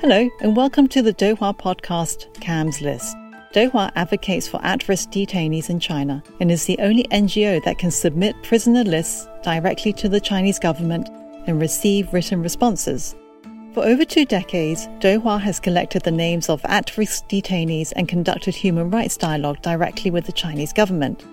Hello, and welcome to the Dui Hua podcast, Kamm's List. Dui Hua advocates for at risk detainees in China and is the only NGO that can submit prisoner lists directly to the Chinese government and receive written responses. For over two decades, Dui Hua has collected the names of at risk detainees and conducted human rights dialogue directly with the Chinese government.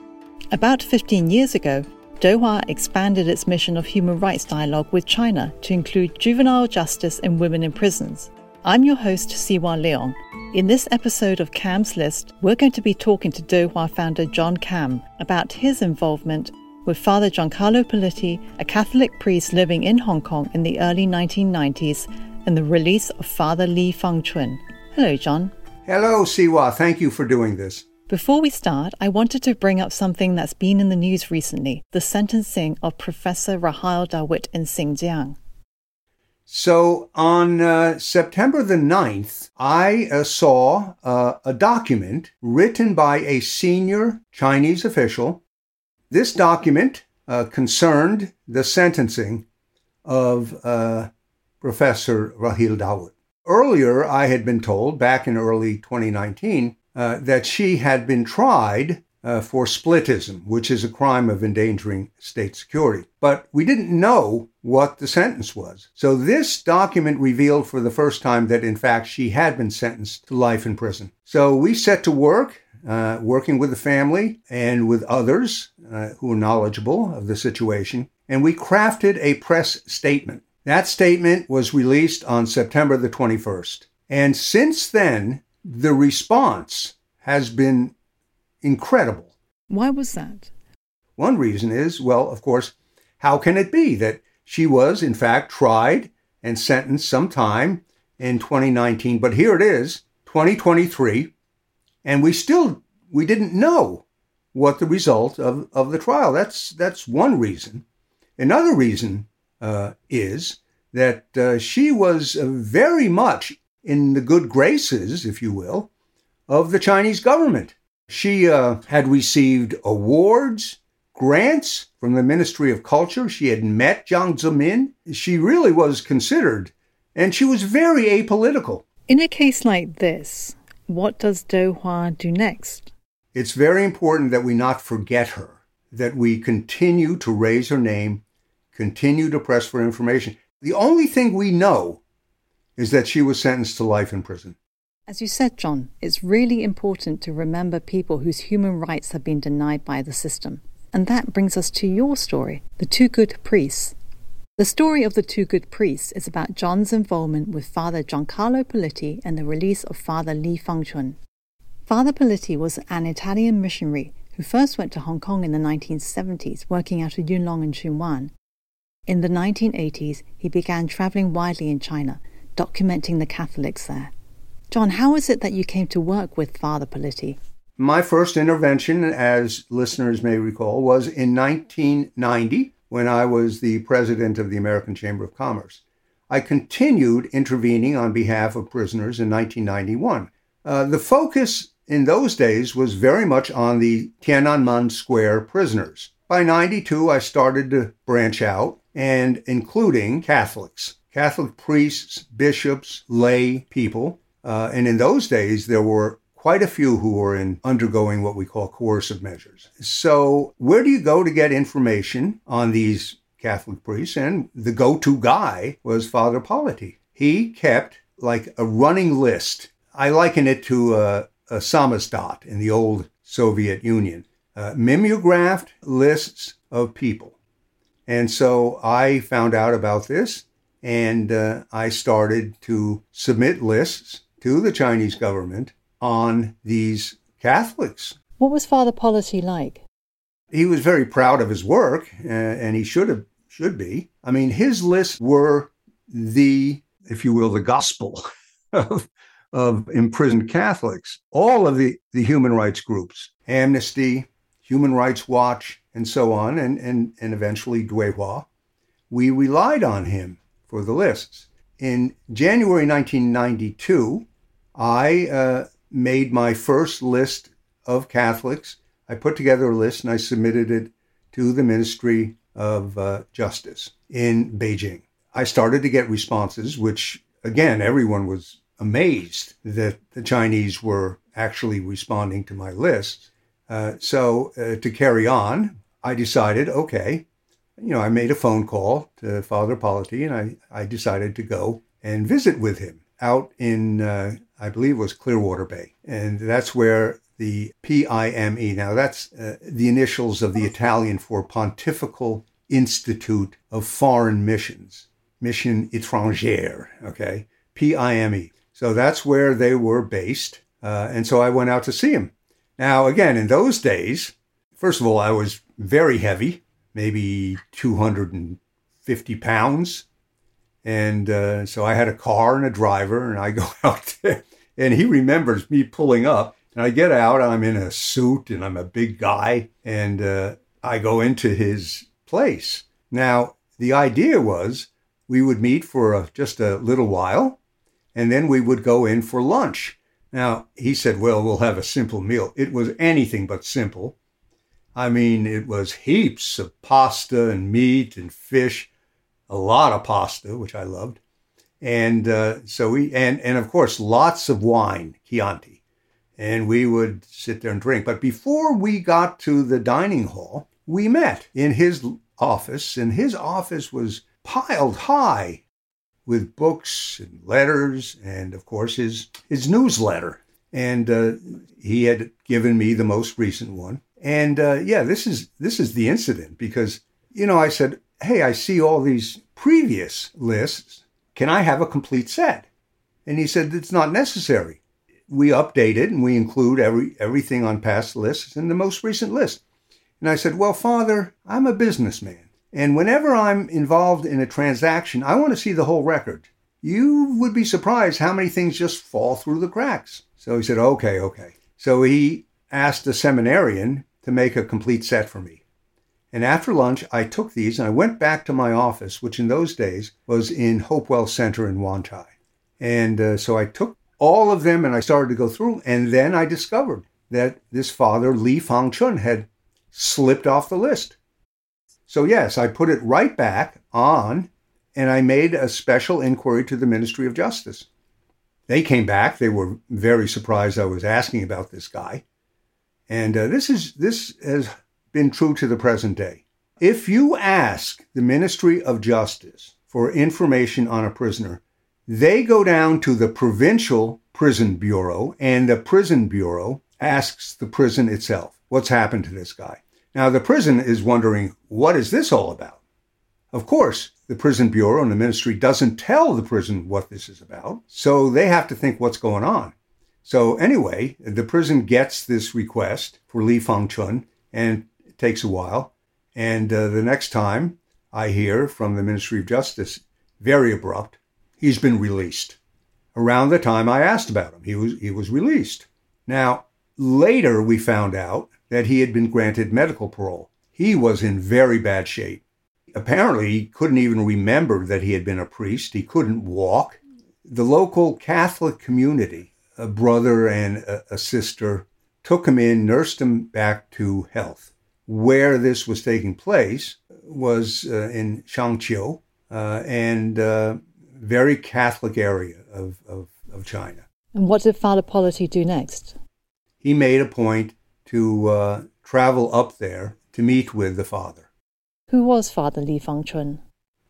About 15 years ago, Dui Hua expanded its mission of human rights dialogue with China to include juvenile justice and women in prisons. I'm your host, Sze Wah Leong. In this episode of Kamm's List, we're going to be talking to Dui Hua founder John Kamm about his involvement with Father Giancarlo Politi, a Catholic priest living in Hong Kong in the early 1990s, and the release of Father Li Fangchun. Hello, John. Hello, Sze Wah. Thank you for doing this. Before we start, I wanted to bring up something that's been in the news recently the sentencing of Professor Rahile Dawut in Xinjiang. So on uh, September the 9th, I uh, saw uh, a document written by a senior Chinese official. This document uh, concerned the sentencing of uh, Professor Rahile Dawut. Earlier, I had been told back in early 2019 uh, that she had been tried uh, for splitism, which is a crime of endangering state security. But we didn't know what the sentence was. So this document revealed for the first time that, in fact, she had been sentenced to life in prison. So we set to work. Uh, working with the family and with others uh, who are knowledgeable of the situation, and we crafted a press statement. That statement was released on September the 21st. And since then, the response has been incredible. Why was that? One reason is, well, of course, how can it be that she was, in fact, tried and sentenced sometime in 2019, but here it is, 2023, and we still we didn't know what the result of, of the trial. That's that's one reason. Another reason uh, is that uh, she was uh, very much in the good graces, if you will, of the Chinese government. She uh, had received awards, grants from the Ministry of Culture. She had met Jiang Zemin. She really was considered, and she was very apolitical. In a case like this, what does Dui Hua do next? It's very important that we not forget her, that we continue to raise her name, continue to press for information. The only thing we know is that she was sentenced to life in prison. As you said, John, it's really important to remember people whose human rights have been denied by the system. And that brings us to your story, The Two Good Priests. The story of the Two Good Priests is about John's involvement with Father Giancarlo Politi and the release of Father Li Fangchun. Father Politi was an Italian missionary who first went to Hong Kong in the 1970s, working out of Yuen Long and Tsuen In the 1980s, he began traveling widely in China, documenting the Catholics there. John, how is it that you came to work with Father Politi? My first intervention, as listeners may recall, was in 1990 when I was the president of the American Chamber of Commerce. I continued intervening on behalf of prisoners in 1991. Uh, the focus in those days was very much on the Tiananmen Square prisoners. By 92, I started to branch out and including Catholics, Catholic priests, bishops, lay people, uh, and in those days, there were quite a few who were in undergoing what we call coercive measures. So, where do you go to get information on these Catholic priests? And the go-to guy was Father Politi. He kept like a running list. I liken it to a, a samizdat in the old Soviet Union. Uh, mimeographed lists of people. And so I found out about this and uh, I started to submit lists to the Chinese government on these Catholics. What was Father Politi like? He was very proud of his work, uh, and he should have should be. I mean, his lists were the, if you will, the gospel of, of imprisoned Catholics. All of the, the human rights groups, Amnesty, Human Rights Watch, and so on, and, and, and eventually Dui Hua, we relied on him for the lists. In January 1992, I uh, made my first list of Catholics. I put together a list and I submitted it to the Ministry of uh, Justice in Beijing. I started to get responses, which again, everyone was amazed that the Chinese were actually responding to my list. Uh, so uh, to carry on, I decided, okay, you know, I made a phone call to Father Politi and I, I decided to go and visit with him out in, uh, I believe was Clearwater Bay. And that's where the PIME, now that's uh, the initials of the Italian for Pontifical Institute of Foreign Missions, Mission Étrangère, okay, PIME. So that's where they were based. Uh, and so I went out to see him. Now, again, in those days, first of all, I was very heavy, maybe 250 pounds. And uh, so I had a car and a driver, and I go out there. And he remembers me pulling up. And I get out, I'm in a suit, and I'm a big guy. And uh, I go into his place. Now, the idea was we would meet for a, just a little while, and then we would go in for lunch. Now, he said, Well, we'll have a simple meal. It was anything but simple. I mean, it was heaps of pasta and meat and fish, a lot of pasta, which I loved. And uh, so we, and, and of course, lots of wine, Chianti. And we would sit there and drink. But before we got to the dining hall, we met in his office, and his office was piled high with books and letters, and of course his his newsletter. And uh, he had given me the most recent one. And uh, yeah, this is this is the incident because you know I said, "Hey, I see all these previous lists. Can I have a complete set?" And he said, "It's not necessary. We update it and we include every everything on past lists in the most recent list." And I said, "Well, Father, I'm a businessman, and whenever I'm involved in a transaction, I want to see the whole record. You would be surprised how many things just fall through the cracks." So he said, "Okay, okay." So he asked a seminarian to make a complete set for me. And after lunch, I took these and I went back to my office, which in those days was in Hopewell Center in Wan Chai. And uh, so I took all of them and I started to go through. And then I discovered that this father, Li Fangchun, had slipped off the list. So, yes, I put it right back on and I made a special inquiry to the Ministry of Justice. They came back. They were very surprised I was asking about this guy. And uh, this is this has been true to the present day. If you ask the Ministry of Justice for information on a prisoner, they go down to the provincial prison bureau, and the prison bureau asks the prison itself, "What's happened to this guy?" Now the prison is wondering, "What is this all about?" Of course, the prison bureau and the ministry doesn't tell the prison what this is about, so they have to think what's going on. So anyway, the prison gets this request for Li Fangchun, and takes a while. And uh, the next time I hear from the Ministry of Justice, very abrupt, he's been released. Around the time I asked about him, he was he was released. Now later we found out that he had been granted medical parole. He was in very bad shape. Apparently, he couldn't even remember that he had been a priest. He couldn't walk. The local Catholic community a brother and a sister, took him in, nursed him back to health. Where this was taking place was uh, in Shangqiu, uh, and uh, very Catholic area of, of, of, China. And what did Father Politi do next? He made a point to uh, travel up there to meet with the father. Who was Father Li Fangchun?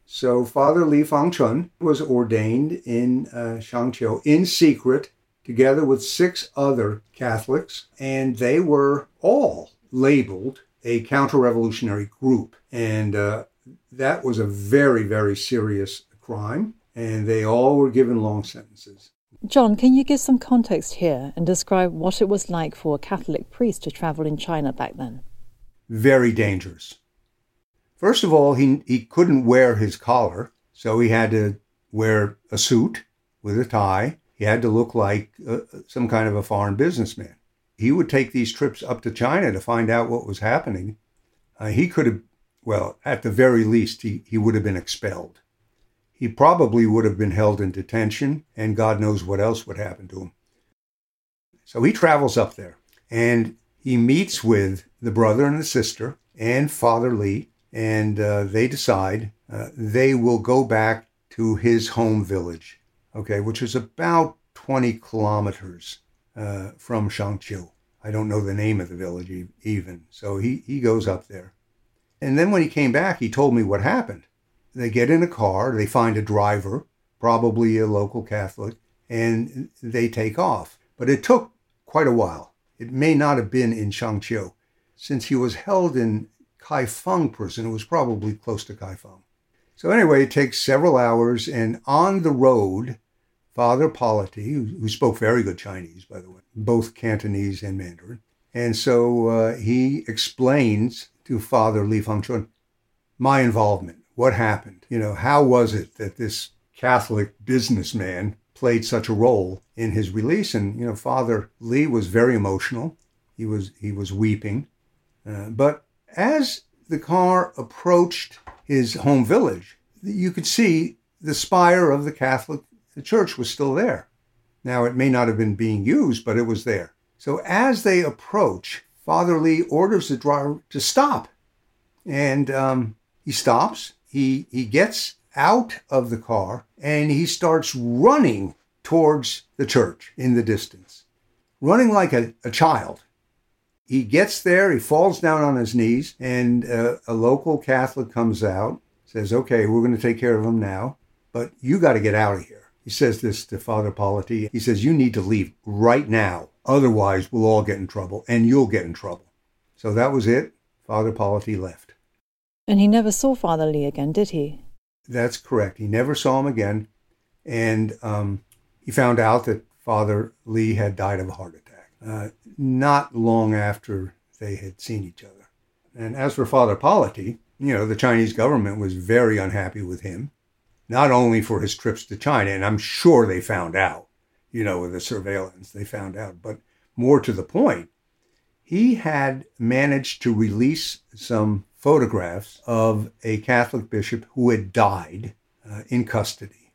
So Father Li Fangchun was ordained in uh, Shangqiu in secret together with six other Catholics, and they were all labeled a counter revolutionary group. And uh, that was a very, very serious crime, and they all were given long sentences. John, can you give some context here and describe what it was like for a Catholic priest to travel in China back then? Very dangerous. First of all, he, he couldn't wear his collar, so he had to wear a suit with a tie. He had to look like uh, some kind of a foreign businessman. He would take these trips up to China to find out what was happening. Uh, he could have, well, at the very least, he, he would have been expelled. He probably would have been held in detention, and God knows what else would happen to him. So he travels up there and he meets with the brother and the sister and Father Li, and uh, they decide uh, they will go back to his home village okay, which is about 20 kilometers uh, from Shangqiu. I don't know the name of the village even. So he, he goes up there. And then when he came back, he told me what happened. They get in a car, they find a driver, probably a local Catholic, and they take off. But it took quite a while. It may not have been in Shangqiu. Since he was held in Kaifeng prison, it was probably close to Kaifeng. So anyway, it takes several hours, and on the road, Father Politi, who, spoke very good Chinese, by the way, both Cantonese and Mandarin, and so uh, he explains to Father Li Fangchun my involvement, what happened, you know, how was it that this Catholic businessman played such a role in his release. And you know, Father Li was very emotional. He was he was weeping. Uh, but as the car approached his home village, you could see the spire of the Catholic church was still there. Now it may not have been being used, but it was there. So as they approach, Father Li orders the driver to stop, and um, he stops. He he gets out of the car and he starts running towards the church in the distance, running like a, a child. He gets there, he falls down on his knees, and uh, a local Catholic comes out, says, Okay, we're going to take care of him now, but you got to get out of here. He says this to Father Politi. He says, You need to leave right now. Otherwise, we'll all get in trouble, and you'll get in trouble. So that was it. Father Politi left. And he never saw Father Li again, did he? That's correct. He never saw him again. And um, he found out that Father Li had died of a heart attack uh, not long after they had seen each other. And as for Father Politi, you know, the Chinese government was very unhappy with him, not only for his trips to China, and I'm sure they found out, you know, with the surveillance, they found out, but more to the point, he had managed to release some photographs of a Catholic bishop who had died uh, in custody.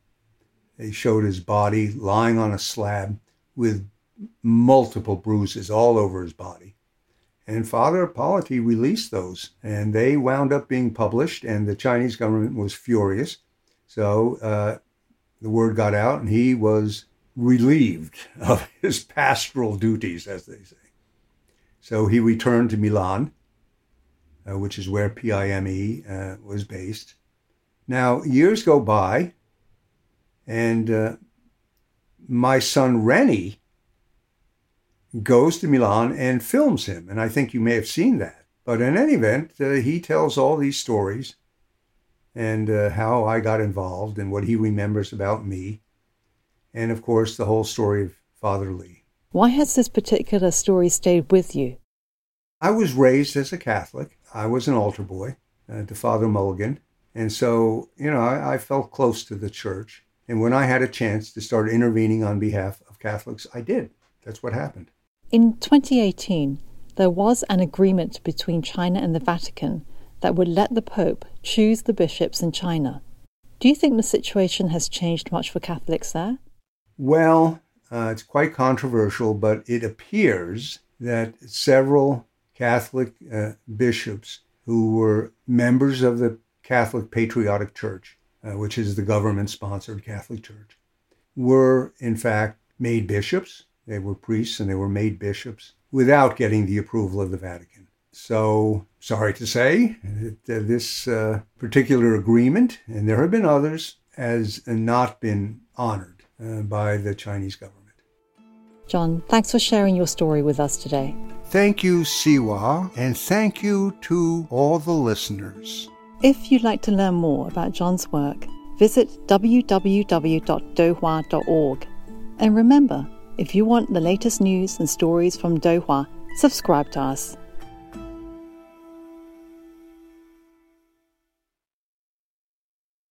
They showed his body lying on a slab with multiple bruises all over his body. And Father Politi released those, and they wound up being published, and the Chinese government was furious. So uh, the word got out, and he was relieved of his pastoral duties, as they say. So he returned to Milan uh, which is where PIME uh, was based. Now, years go by, and uh, my son Rennie goes to Milan and films him. And I think you may have seen that. But in any event, uh, he tells all these stories and uh, how I got involved and what he remembers about me. And of course, the whole story of Father Li. Why has this particular story stayed with you? I was raised as a Catholic. I was an altar boy uh, to Father Mulligan. And so, you know, I, I felt close to the church. And when I had a chance to start intervening on behalf of Catholics, I did. That's what happened. In 2018, there was an agreement between China and the Vatican that would let the Pope choose the bishops in China. Do you think the situation has changed much for Catholics there? Well, uh, it's quite controversial, but it appears that several Catholic uh, bishops who were members of the Catholic Patriotic Church, uh, which is the government sponsored Catholic Church, were in fact made bishops. They were priests and they were made bishops without getting the approval of the Vatican. So, sorry to say, that this uh, particular agreement, and there have been others, has not been honored uh, by the Chinese government. John, thanks for sharing your story with us today. Thank you, Sze Wah, and thank you to all the listeners. If you'd like to learn more about John's work, visit www.duihua.org. And remember, if you want the latest news and stories from Dui Hua, subscribe to us.